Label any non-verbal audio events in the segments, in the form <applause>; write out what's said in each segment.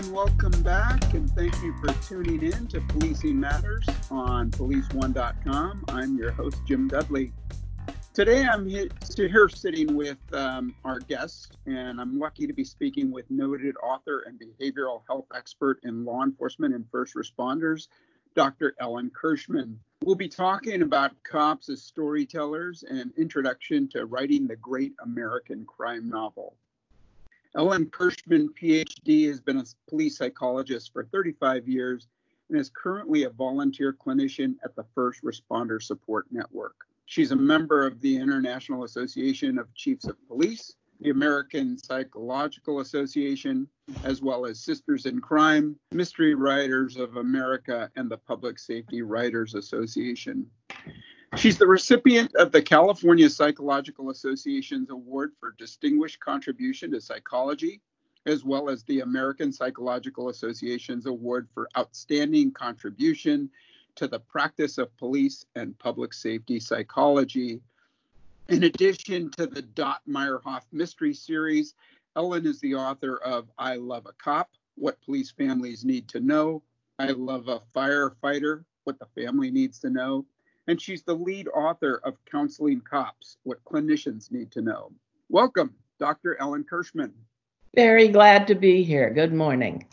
and welcome back, and thank you for tuning in to Policing Matters on PoliceOne.com. I'm your host, Jim Dudley. Today, I'm here sitting with um, our guest, and I'm lucky to be speaking with noted author and behavioral health expert in law enforcement and first responders, Dr. Ellen Kirschman. We'll be talking about cops as storytellers and introduction to writing the great American crime novel. Ellen Kirschman, PhD, has been a police psychologist for 35 years and is currently a volunteer clinician at the First Responder Support Network. She's a member of the International Association of Chiefs of Police, the American Psychological Association, as well as Sisters in Crime, Mystery Writers of America, and the Public Safety Writers Association. She's the recipient of the California Psychological Association's Award for Distinguished Contribution to Psychology, as well as the American Psychological Association's Award for Outstanding Contribution to the practice of police and public safety psychology. In addition to the Dot Meyerhoff Mystery Series, Ellen is the author of I Love a Cop What Police Families Need to Know, I Love a Firefighter What the Family Needs to Know, and she's the lead author of Counseling Cops What Clinicians Need to Know. Welcome, Dr. Ellen Kirschman. Very glad to be here. Good morning.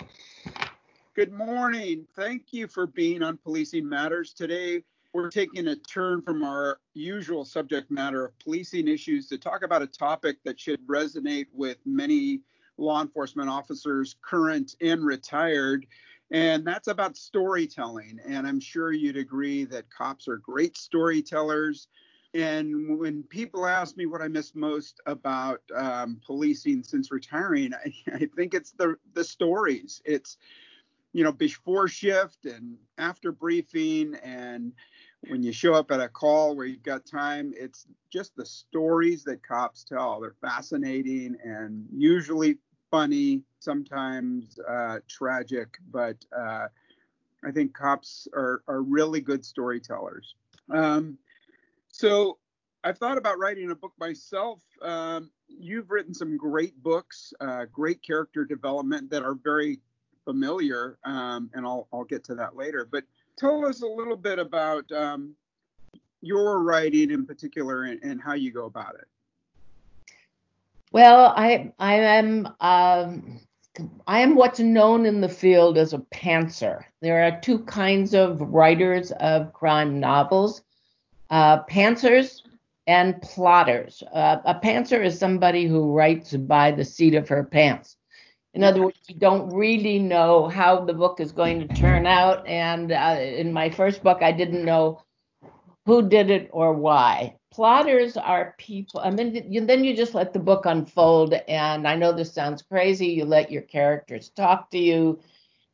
Good morning. Thank you for being on Policing Matters. Today, we're taking a turn from our usual subject matter of policing issues to talk about a topic that should resonate with many law enforcement officers, current and retired, and that's about storytelling. And I'm sure you'd agree that cops are great storytellers. And when people ask me what I miss most about um, policing since retiring, I, <laughs> I think it's the the stories. It's you know, before shift and after briefing and when you show up at a call where you've got time, it's just the stories that cops tell. They're fascinating and usually funny, sometimes uh, tragic, but uh, I think cops are, are really good storytellers. Um, so I've thought about writing a book myself. Um, you've written some great books, uh, great character development that are very familiar, um, and I'll I'll get to that later. But tell us a little bit about um, your writing in particular and, and, how you go about it. Well, I I am um, I am what's known in the field as a pantser. There are two kinds of writers of crime novels: uh, pantsers and plotters. Uh, a pantser is somebody who writes by the seat of her pants. In other words, you don't really know how the book is going to turn out. And uh, in my first book, I didn't know who did it or why. Plotters are people, I mean, you, then you just let the book unfold. And I know this sounds crazy. You let your characters talk to you.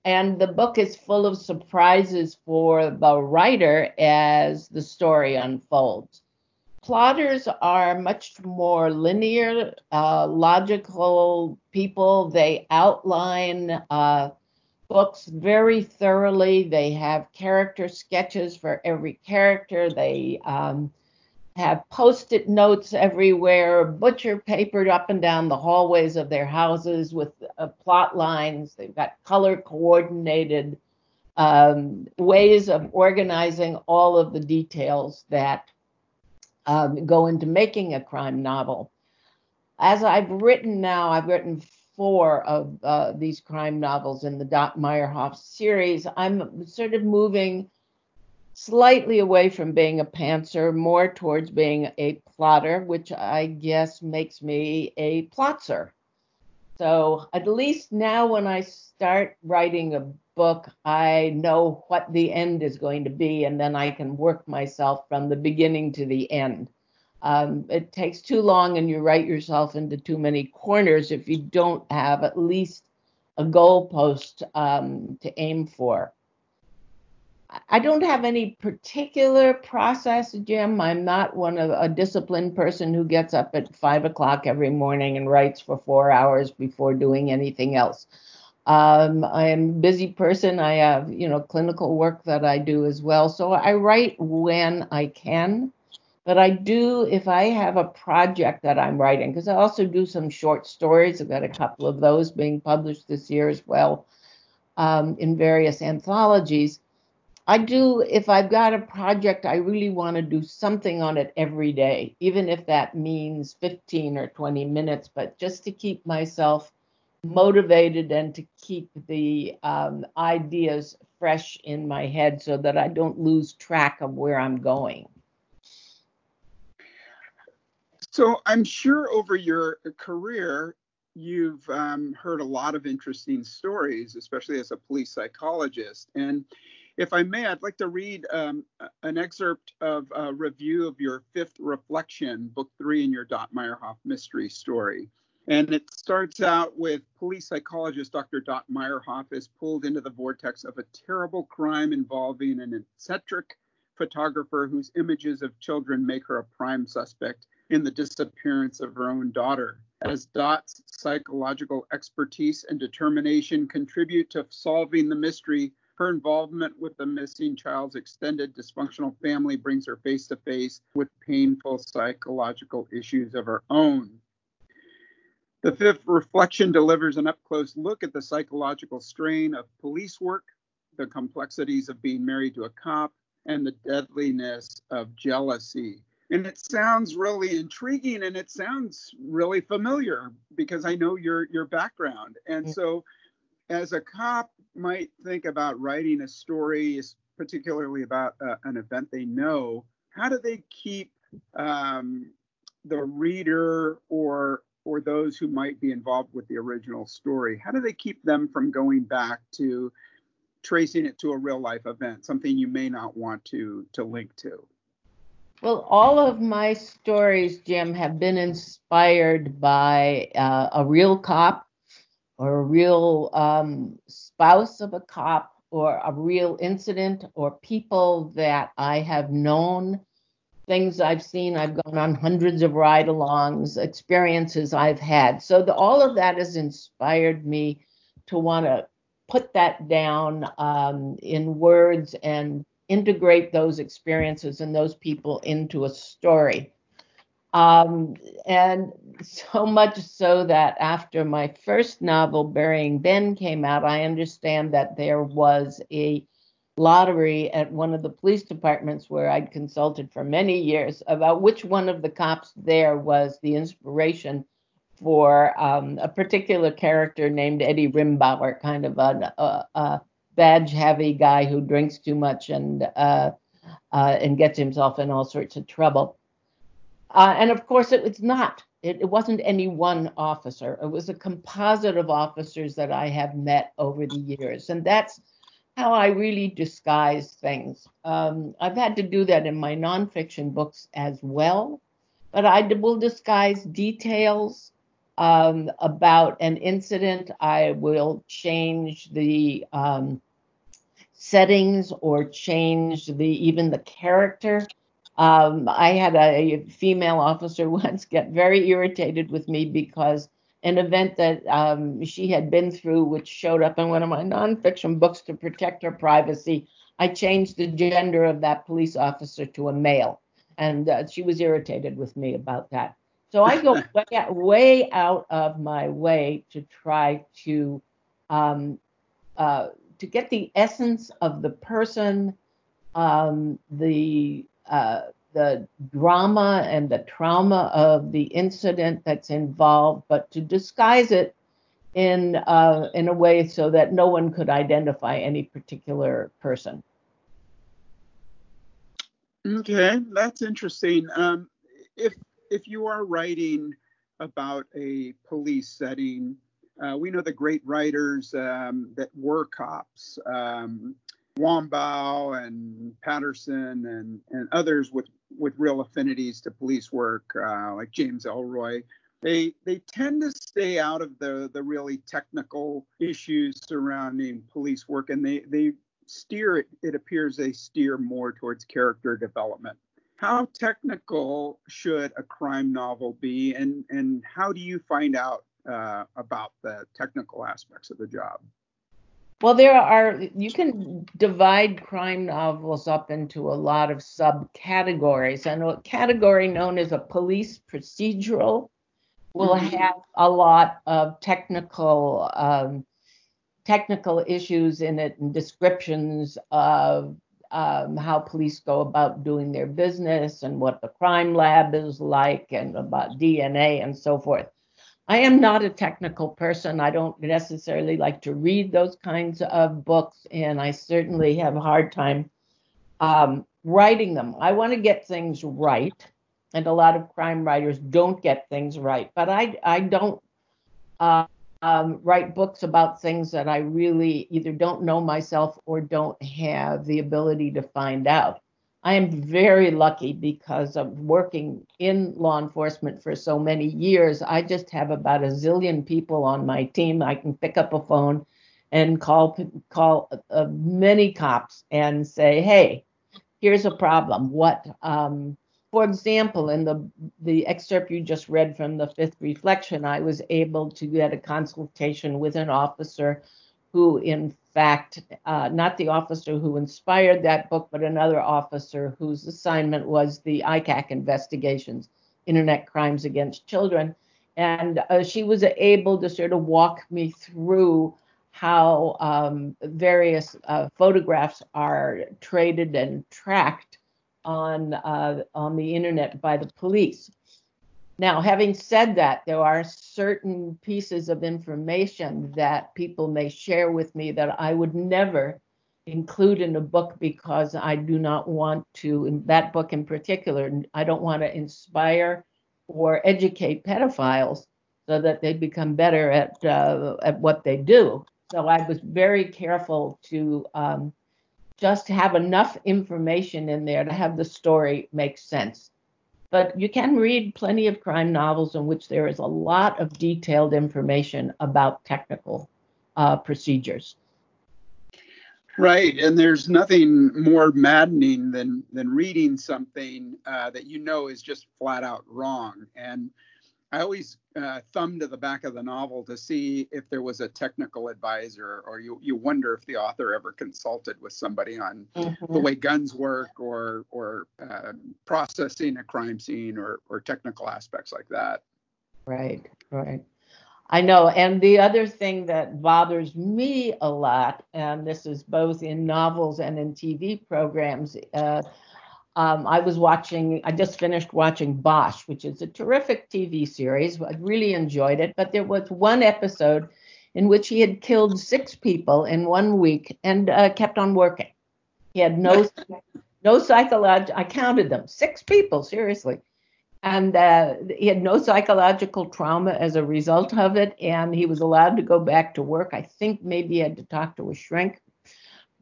And the book is full of surprises for the writer as the story unfolds plotters are much more linear, uh, logical people. They outline uh, books very thoroughly. They have character sketches for every character. They um, have post it notes everywhere, butcher papered up and down the hallways of their houses with uh, plot lines. They've got color coordinated um, ways of organizing all of the details that um, go into making a crime novel. As I've written now, I've written four of uh, these crime novels in the Dot Meyerhoff series. I'm sort of moving slightly away from being a pantser, more towards being a plotter, which I guess makes me a plotzer. So at least now, when I start writing a book, I know what the end is going to be, and then I can work myself from the beginning to the end. Um, it takes too long, and you write yourself into too many corners if you don't have at least a goalpost um, to aim for. I don't have any particular process, Jim. I'm not one of a disciplined person who gets up at five o'clock every morning and writes for four hours before doing anything else. Um, I am a busy person. I have, you know, clinical work that I do as well. So I write when I can, but I do if I have a project that I'm writing, because I also do some short stories. I've got a couple of those being published this year as well. um, in various anthologies. I do, if I've got a project, I really want to do something on it every day, even if that means 15 or 20 minutes, but just to keep myself motivated and to keep the um, ideas fresh in my head so that I don't lose track of where I'm going. So I'm sure over your career, you've um, heard a lot of interesting stories, especially as a police psychologist. And if I may, I'd like to read um, an excerpt of a review of your fifth reflection, book three in your Dot Meyerhoff mystery story. And it starts out with police psychologist Dr. Dot Meyerhoff is pulled into the vortex of a terrible crime involving an eccentric photographer whose images of children make her a prime suspect in the disappearance of her own daughter. As Dot's psychological expertise and determination contribute to solving the mystery, her involvement with the missing child's extended dysfunctional family brings her face to face with painful psychological issues of her own. The fifth reflection delivers an up close look at the psychological strain of police work, the complexities of being married to a cop, and the deadliness of jealousy and it sounds really intriguing and it sounds really familiar because I know your your background. And mm. so as a cop might think about writing a story particularly about uh, an event they know, how do they keep um, the reader or or those who might be involved with the original story, how do they keep them from going back to tracing it to a real life event, something you may not want to to link to? Well, all of my stories, Jim, have been inspired by uh, a real cop or a real um, spouse of a cop or a real incident or people that I have known, things I've seen. I've gone on hundreds of ride alongs, experiences I've had. So the, all of that has inspired me to want to put that down um, in words and integrate those experiences and those people into a story. Um, and so much so that after my first novel, Burying Ben, came out, I understand that there was a lottery at one of the police departments where I'd consulted for many years about which one of the cops there was the inspiration for um, a particular character named Eddie Rimbauer, kind of a, a, a badge heavy guy who drinks too much and uh, uh, and gets himself in all sorts of trouble. Uh, and of course, it was not. It, it, wasn't any one officer. It was a composite of officers that I have met over the years, and that's how I really disguise things. Um, I've had to do that in my nonfiction books as well, but I will disguise details um, about an incident. I will change the um, settings or change the even the character. Um, I had a female officer <laughs> once get very irritated with me because an event that um, she had been through, which showed up in one of my nonfiction books to protect her privacy, I changed the gender of that police officer to a male. And uh, she was irritated with me about that. So I go <laughs> way, way out of my way to try to um, uh, to get the essence of the person, um, the uh, the drama and the trauma of the incident that's involved, but to disguise it in uh, in a way so that no one could identify any particular person. Okay, that's interesting. Um, if if you are writing about a police setting, uh, we know the great writers um, that were cops, um, Wambaugh and Patterson and, and others with, with real affinities to police work, uh, like James Ellroy. They, they tend to stay out of the, the really technical issues surrounding police work and they, they steer, it, it appears they steer more towards character development how technical should a crime novel be and and how do you find out uh, about the technical aspects of the job well there are you can divide crime novels up into a lot of subcategories and a category known as a police procedural will mm-hmm. have a lot of technical um, technical issues in it and descriptions of um, how police go about doing their business and what the crime lab is like and about DNA and so forth. I am not a technical person. I don't necessarily like to read those kinds of books, and I certainly have a hard time um, writing them. I want to get things right, and a lot of crime writers don't get things right. But I I don't uh, um, write books about things that I really either don't know myself or don't have the ability to find out. I am very lucky because of working in law enforcement for so many years. I just have about a zillion people on my team. I can pick up a phone and call call uh, many cops and say, "Hey, here's a problem. What?" Um, for example, in the the excerpt you just read from the fifth reflection, I was able to get a consultation with an officer who, in fact, uh, not the officer who inspired that book, but another officer whose assignment was the ICAC investigations, Internet Crimes Against Children. And uh, she was able to sort of walk me through how um, various uh, photographs are traded and tracked on uh, on the internet by the police. Now, having said that, there are certain pieces of information that people may share with me that I would never include in a book because I do not want to, in that book in particular, I don't want to inspire or educate pedophiles so that they become better at uh, at what they do. So I was very careful to um, just have enough information in there to have the story make sense. But you can read plenty of crime novels in which there is a lot of detailed information about technical uh, procedures. Right, and there's nothing more maddening than than reading something uh, that you know is just flat out wrong. And I always uh, thumb to the back of the novel to see if there was a technical advisor, or you you wonder if the author ever consulted with somebody on mm-hmm. the way guns work, or or uh, processing a crime scene, or or technical aspects like that. Right, right. I know. And the other thing that bothers me a lot, and this is both in novels and in TV programs, uh, um, I was watching, I just finished watching Bosch, which is a terrific TV series. I really enjoyed it. But there was one episode in which he had killed six people in one week and uh, kept on working. He had no <laughs> no psychological, I counted them, six people, seriously. And uh, he had no psychological trauma as a result of it. And he was allowed to go back to work. I think maybe he had to talk to a shrink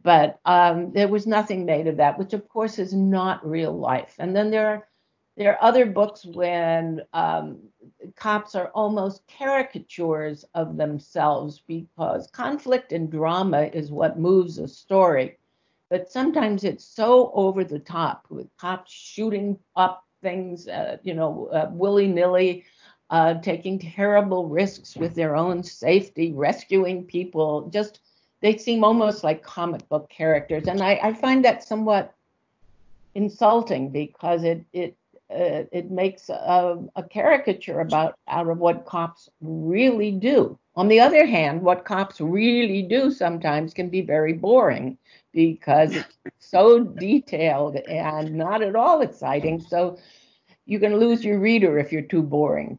but um, there was nothing made of that, which of course is not real life. And then there are there are other books when um, cops are almost caricatures of themselves because conflict and drama is what moves a story. But sometimes it's so over the top with cops shooting up things, uh, you know, uh, willy nilly, uh, taking terrible risks with their own safety, rescuing people, just they seem almost like comic book characters, and I, I find that somewhat insulting because it it uh, it makes a, a, caricature about out of what cops really do. On the other hand, what cops really do sometimes can be very boring because it's so detailed and not at all exciting. So you can lose your reader if you're too boring.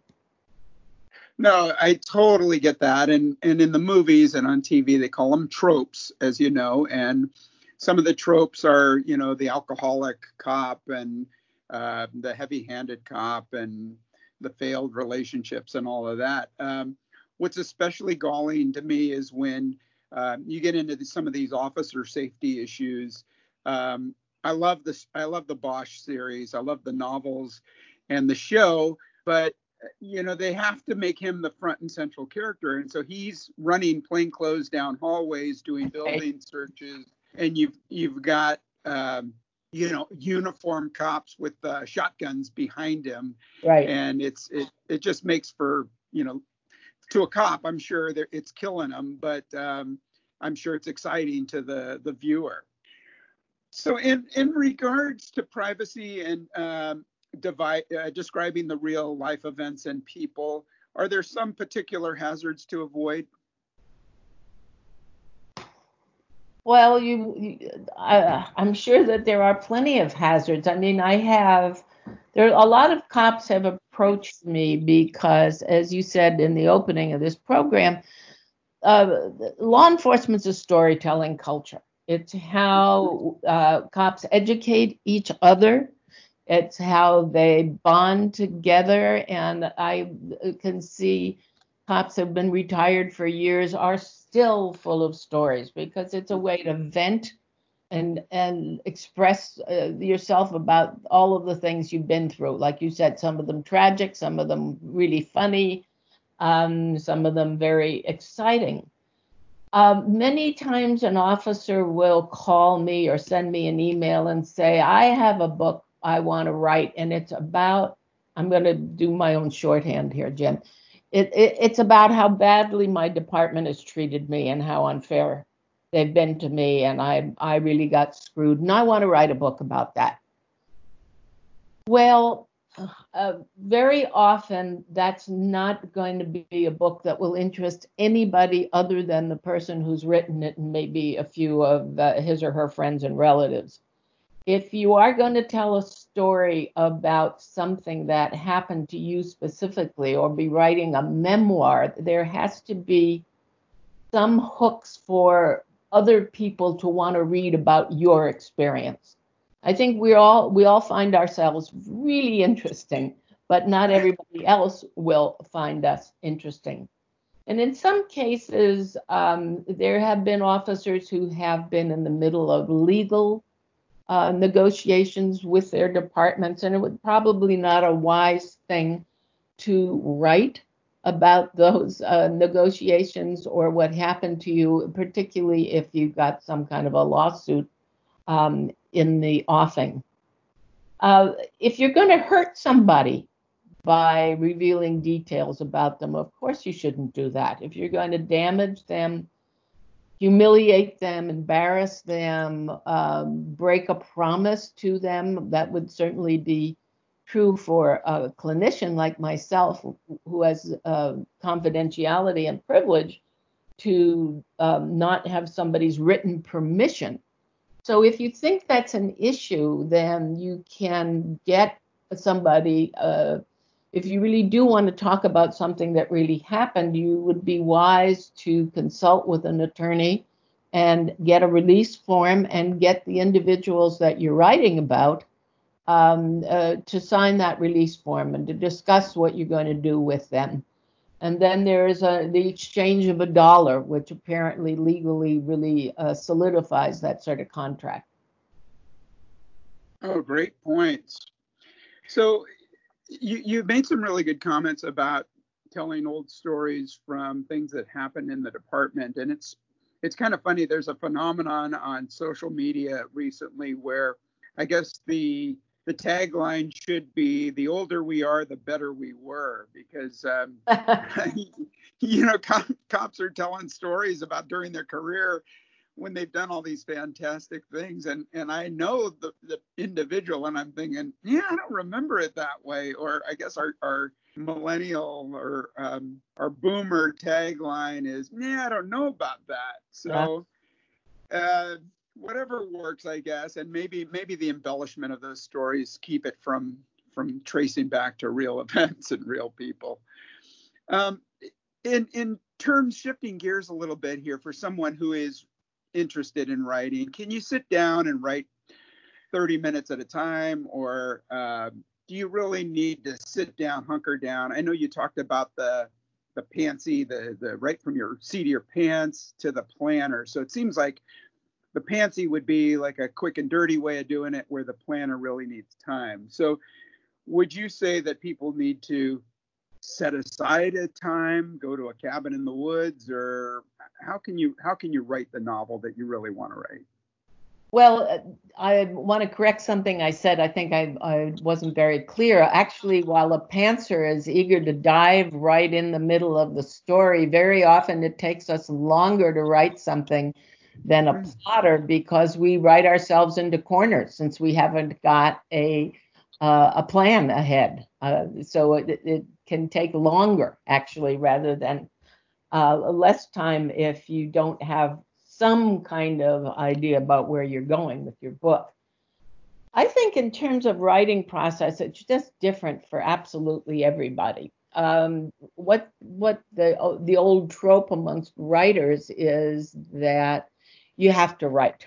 No, I totally get that. And and in the movies and on TV, they call them tropes, as you know. And some of the tropes are, you know, the alcoholic cop and uh, the heavy-handed cop and the failed relationships and all of that. Um, what's especially galling to me is when uh, you get into the, some of these officer safety issues. Um, I love this. I love the Bosch series. I love the novels and the show, but you know they have to make him the front and central character. And so he's running plainclothes down hallways doing building searches. And you've you've got um, you know uniform cops with uh, shotguns behind him. Right. And it's it it just makes for you know to a cop i'm sure that it's killing him but um, i'm sure it's exciting to the the viewer. So in in regards to privacy and um, divide, uh, describing the real life events and people, are there some particular hazards to avoid? Well, you, you I, I'm sure that there are plenty of hazards. I mean, I have there a lot of cops have approached me because, as you said in the opening of this program, uh, law enforcement's a storytelling culture. It's how uh, cops educate each other. It's how they bond together, and I can see cops have been retired for years are still full of stories because it's a way to vent and and express uh, yourself about all of the things you've been through. Like you said some of them tragic some of them really funny um, some of them very exciting. Um, many times an officer will call me or send me an email and say i have a book i want to write and it's about i'm going to do my own shorthand here jim it, it, it's about how badly my department has treated me and how unfair they've been to me, and I I really got screwed, and I want to write a book about that. Well, uh, very often that's not going to be a book that will interest anybody other than the person who's written it and maybe a few of uh, his or her friends and relatives if you are going to tell a story about something that happened to you specifically or be writing a memoir, there has to be some hooks for other people to want to read about your experience. I think we all we all find ourselves really interesting, but not everybody else will find us interesting. And in some cases, um, there have been officers who have been in the middle of legal uh, negotiations with their departments, and it would probably not a wise thing to write about those uh, negotiations or what happened to you, particularly if you got some kind of a lawsuit um, in the offing. Uh, if you're going to hurt somebody by revealing details about them, of course you shouldn't do that. If you're going to damage them humiliate them, embarrass them, um, break a promise to them. That would certainly be true for a clinician like myself who has uh, confidentiality and privilege to um, not have somebody's written permission. So if you think that's an issue, then you can get somebody uh, if you really do want to talk about something that really happened, you would be wise to consult with an attorney and get a release form and get the individuals that you're writing about um, uh, to sign that release form and to discuss what you're going to do with them. And then there's a, the exchange of a dollar, which apparently legally really uh, solidifies that sort of contract. Oh, great points. So you, you made some really good comments about telling old stories from things that happened in the department. And it's it's kind of funny. There's a phenomenon on social media recently where I guess the the tagline should be the older we are, the better we were, because um, <laughs> <laughs> you know cops are telling stories about during their career when they've done all these fantastic things. And and I know the the individual and I'm thinking yeah I don't remember it that way. Or I guess our our millennial or um, our boomer tagline is yeah I don't know about that. So uh, whatever works I guess. And maybe maybe the embellishment of those stories keep it from from tracing back to real <laughs> events and real people. Um, in in terms shifting gears a little bit here for someone who is interested in writing, can you sit down and write 30 minutes at a time, or uh, do you really need to sit down, hunker down? I know you talked about the the pantsy, the the right from your seat of your pants to the planner. So it seems like the pantsy would be like a quick and dirty way of doing it, where the planner really needs time. So would you say that people need to set aside a time, go to a cabin in the woods, or how can you how can you write the novel that you really want to write? Well, uh, I want to correct something I said. I think I, I wasn't very clear. Actually, while a pantser is eager to dive right in the middle of the story, very often it takes us longer to write something than a hmm. plotter because we write ourselves into corners since we haven't got a uh, a plan ahead. Uh, so it, it can take longer actually rather than uh, less time if you don't have some kind of idea about where you're going with your book. I think in terms of writing process, it's just different for absolutely everybody. Um, what what the the old trope amongst writers is that you have to write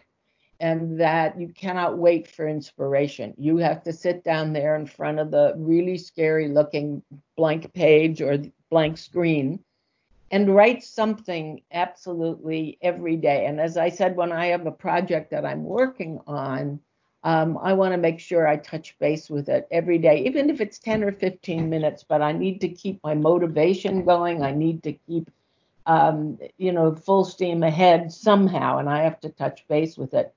and that you cannot wait for inspiration. You have to sit down there in front of the really scary looking blank page or blank screen and write something absolutely every day. And as I said, when I have a project that I'm working on, um, I want to make sure I touch base with it every day, even if it's 10 or 15 minutes. But I need to keep my motivation going. I need to keep, um, you know, full steam ahead somehow, and I have to touch base with it.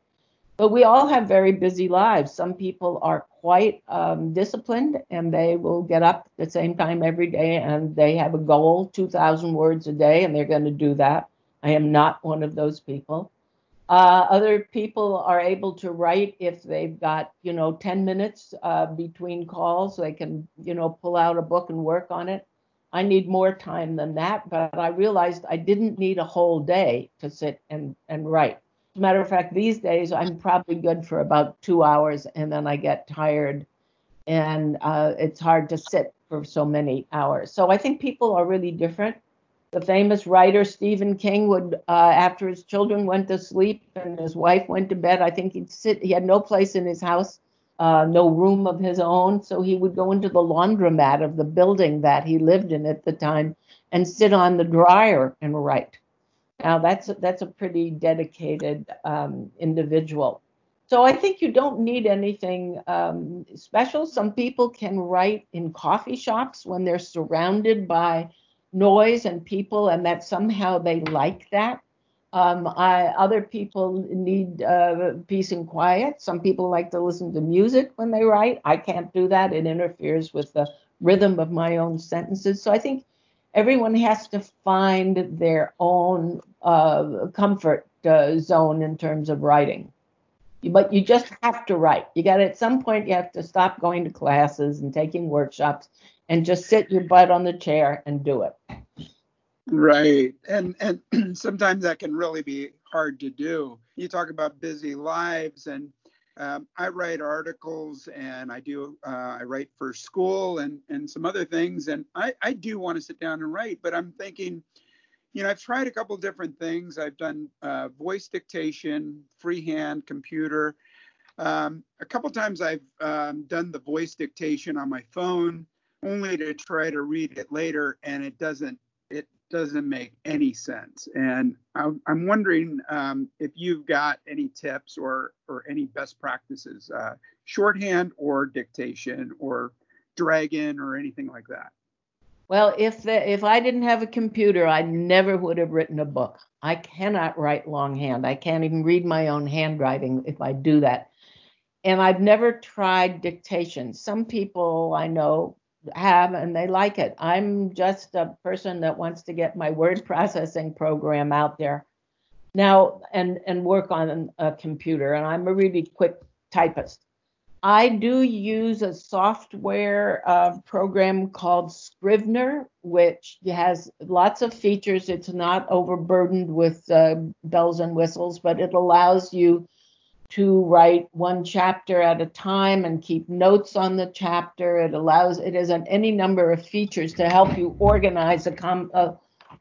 But we all have very busy lives. Some people are quite um, disciplined and they will get up at the same time every day and they have a goal 2,000 words a day and they're going to do that. I am not one of those people. Uh, other people are able to write if they've got, you know, 10 minutes uh, between calls. They can, you know, pull out a book and work on it. I need more time than that, but I realized I didn't need a whole day to sit and, and write. As a matter of fact, these days I'm probably good for about two hours and then I get tired and uh, it's hard to sit for so many hours. So I think people are really different. The famous writer Stephen King would, uh, after his children went to sleep and his wife went to bed, I think he'd sit, he had no place in his house, uh, no room of his own. So he would go into the laundromat of the building that he lived in at the time and sit on the dryer and write. Now that's that's a pretty dedicated um, individual. So I think you don't need anything um, special. Some people can write in coffee shops when they're surrounded by noise and people, and that somehow they like that. Um, I, other people need uh, peace and quiet. Some people like to listen to music when they write. I can't do that. It interferes with the rhythm of my own sentences. So I think everyone has to find their own uh, comfort uh, zone in terms of writing. But you just have to write. You got at some point you have to stop going to classes and taking workshops and just sit your butt on the chair and do it. Right. And and <clears throat> sometimes that can really be hard to do. You talk about busy lives and um, I write articles and I do uh, I write for school and and some other things and I I do want to sit down and write but I'm thinking you know I've tried a couple different things. I've done uh, voice dictation freehand computer. Um, a couple times I've um, done the voice dictation on my phone only to try to read it later and it doesn't doesn't make any sense. And I'm, wondering um, if you've got any tips or or any best practices, uh, shorthand or dictation or dragon or anything like that. Well, if the, if I didn't have a computer, I never would have written a book. I cannot write longhand. I can't even read my own handwriting if I do that. And I've never tried dictation. Some people I know have and they like it. I'm just a person that wants to get my word <laughs> processing program out there now and and work on a computer and I'm a really quick typist. I do use a software uh, program called Scrivener, which has lots of features. It's not overburdened with uh, bells and whistles, but it allows you to write one chapter at a time and keep notes on the chapter. It allows it has any number of features to help you organize a, com, a,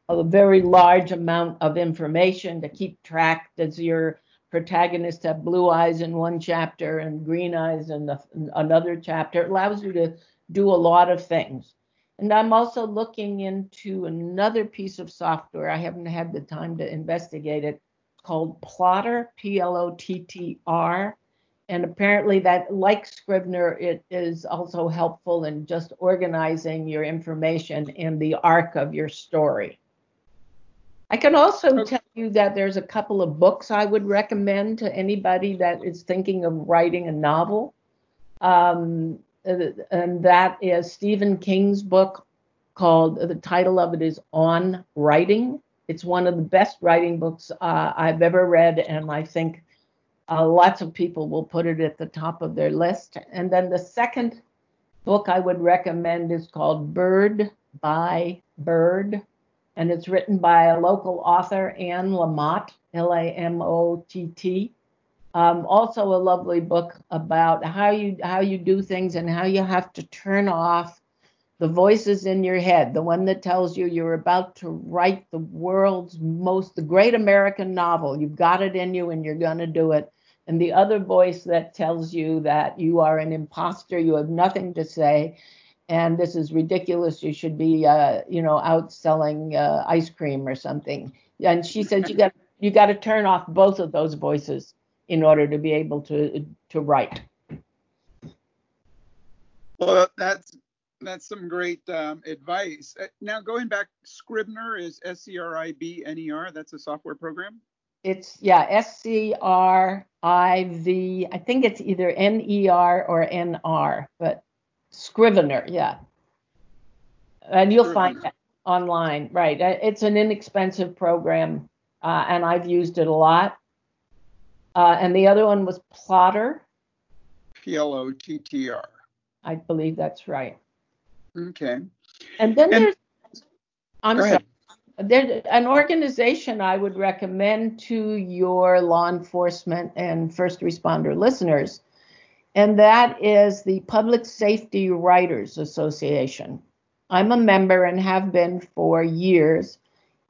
a very large amount of information to keep track. Does your protagonist have blue eyes in one chapter and green eyes in, the, in another chapter? It allows you to do a lot of things. And I'm also looking into another piece of software. I haven't had the time to investigate it called Plottr, P L O T T R. And apparently, that, like Scrivener, it is also helpful in just organizing your information in the arc of your story. I can also tell you that there's a couple of books I would recommend to anybody that is thinking of writing a novel. Um, and that is Stephen King's book called, the title of it is On Writing. It's one of the best writing books uh, I've ever read, and I think uh, lots of people will put it at the top of their list. And then the second book I would recommend is called Bird by Bird, and it's written by a local author, Anne Lamott, L A M O T T. Um, also, a lovely book about how you how you do things and how you have to turn off the voices in your head. The one that tells you you're about to write the world's most the great American novel. You've got it in you and you're going to do it. And the other voice that tells you that you are an imposter, you have nothing to say, and this is ridiculous. You should be, uh, you know, out selling uh, ice cream or something. And she said you got you got to turn off both of those voices in order to be able to to write. Well, that's that's some great um, advice. Uh, now, going back, Scribner is S C R I B N E R. That's a software program. It's yeah, S C R I V. I think it's either N E R or N R, but Scrivener, yeah. And you'll Scrivener. find that online, right? Uh, it's an inexpensive program, uh, and I've used it a lot. Uh, and the other one was Plottr. P L O T T R. I believe that's right. Okay. And then and, there's, I'm sorry. There's an organization I would recommend to your law enforcement and first responder listeners, and that is the Public Safety Writers Association. I'm a member and have been for years.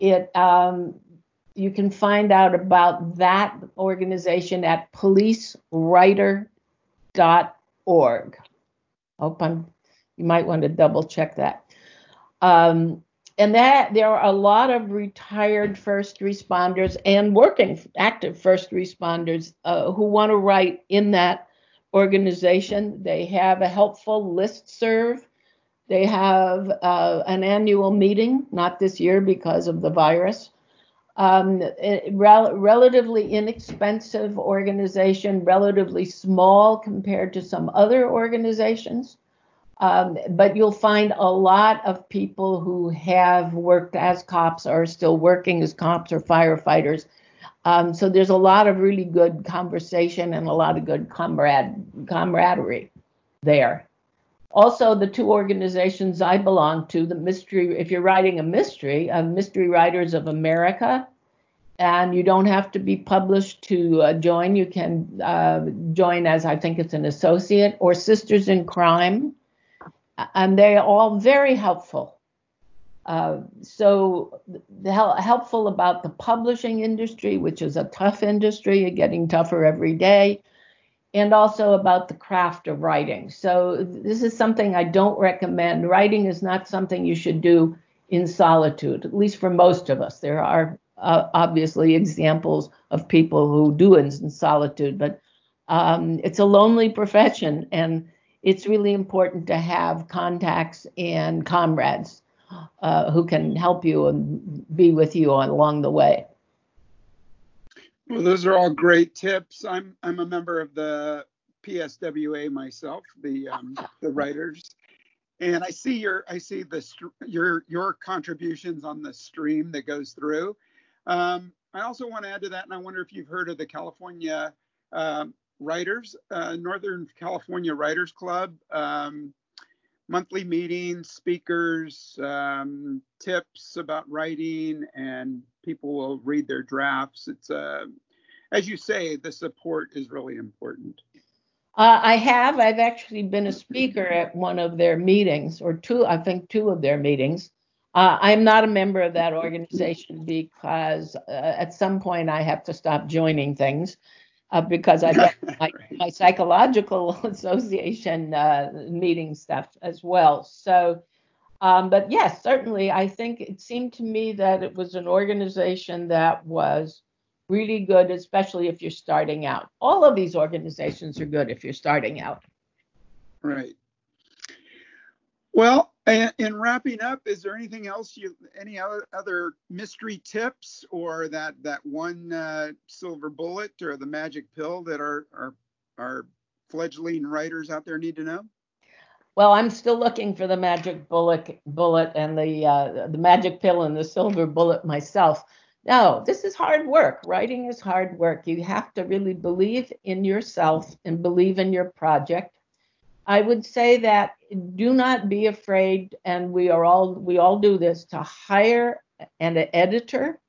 It um, you can find out about that organization at policewriter.org. Hope I'm. You might want to double check that. Um, and that there are a lot of retired first responders and working active first responders uh, who want to write in that organization. They have a helpful list serve. They have uh, an annual meeting, not this year because of the virus um, rel- relatively inexpensive organization, relatively small compared to some other organizations. Um, but you'll find a lot of people who have worked as cops or are still working as cops or firefighters. Um, so there's a lot of really good conversation and a lot of good comrade camaraderie there. Also, the two organizations I belong to, the mystery, if you're writing a mystery, uh, Mystery Writers of America, and you don't have to be published to uh, join. You can uh, join as I think it's an associate or Sisters in Crime, and they're all very helpful. Uh, so helpful about the publishing industry, which is a tough industry, getting tougher every day, and also about the craft of writing. So this is something I don't recommend. Writing is not something you should do in solitude, at least for most of us. There are uh, obviously examples of people who do it in solitude, but um, it's a lonely profession, and it's really important to have contacts and comrades uh, who can help you and be with you along the way. Well, those are all great tips. I'm I'm a member of the PSWA myself, the um, the writers, and I see your I see the your your contributions on the stream that goes through. Um, I also want to add to that, and I wonder if you've heard of the California um, Writers, uh, Northern California Writers Club. Um, monthly meetings, speakers, um, tips about writing, and people will read their drafts. It's uh, as you say, the support is really important. Uh, I have. I've actually been a speaker at one of their meetings, or two, I think two of their meetings. Uh, I'm not a member of that organization because uh, at some point I have to stop joining things uh, because I get <laughs> my, my psychological <laughs> association uh, meeting stuff as well. So, um, but yes, certainly, I think it seemed to me that it was an organization that was really good, especially if you're starting out. All of these organizations are good if you're starting out. Right. Well, and in wrapping up, is there anything else you, any other, other mystery tips or that that one uh, silver bullet or the magic pill that our, our our fledgling writers out there need to know? Well, I'm still looking for the magic bullet, bullet and the uh, the magic pill and the silver bullet myself. No, this is hard work. Writing is hard work. You have to really believe in yourself and believe in your project I would say that do not be afraid, and we are all we all do this to hire an editor.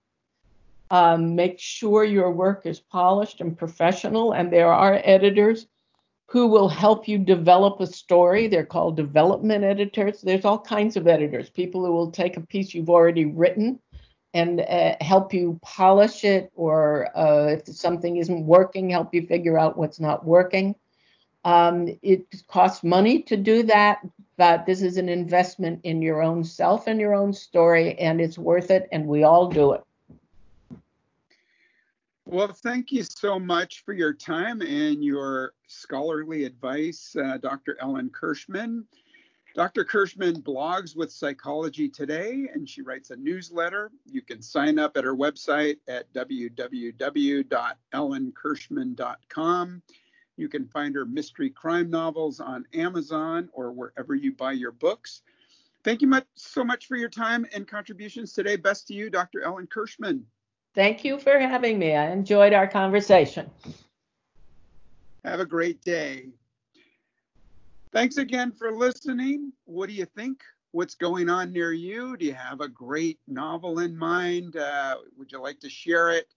Um, make sure your work is polished and professional, and there are editors who will help you develop a story. They're called development editors. There's all kinds of editors, people who will take a piece you've already written and uh, help you polish it, or uh, if something isn't working, help you figure out what's not working. Um, it costs money to do that, but this is an investment in your own self and your own story, and it's worth it, and we all do it. Well, thank you so much for your time and your scholarly advice, uh, Dr. Ellen Kirschman. Dr. Kirschman blogs with Psychology Today and she writes a newsletter. You can sign up at her website at www.ellenkirschman.com. You can find her mystery crime novels on Amazon or wherever you buy your books. Thank you much, so much for your time and contributions today. Best to you, Dr. Ellen Kirschman. Thank you for having me. I enjoyed our conversation. Have a great day. Thanks again for listening. What do you think? What's going on near you? Do you have a great novel in mind? Uh, would you like to share it?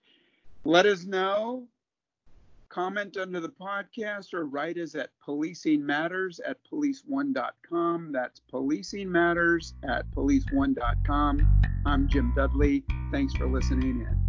Let us know. Comment under the podcast or write us at policing matters at police1.com. That's policing matters at police1.com. I'm Jim Dudley. Thanks for listening in.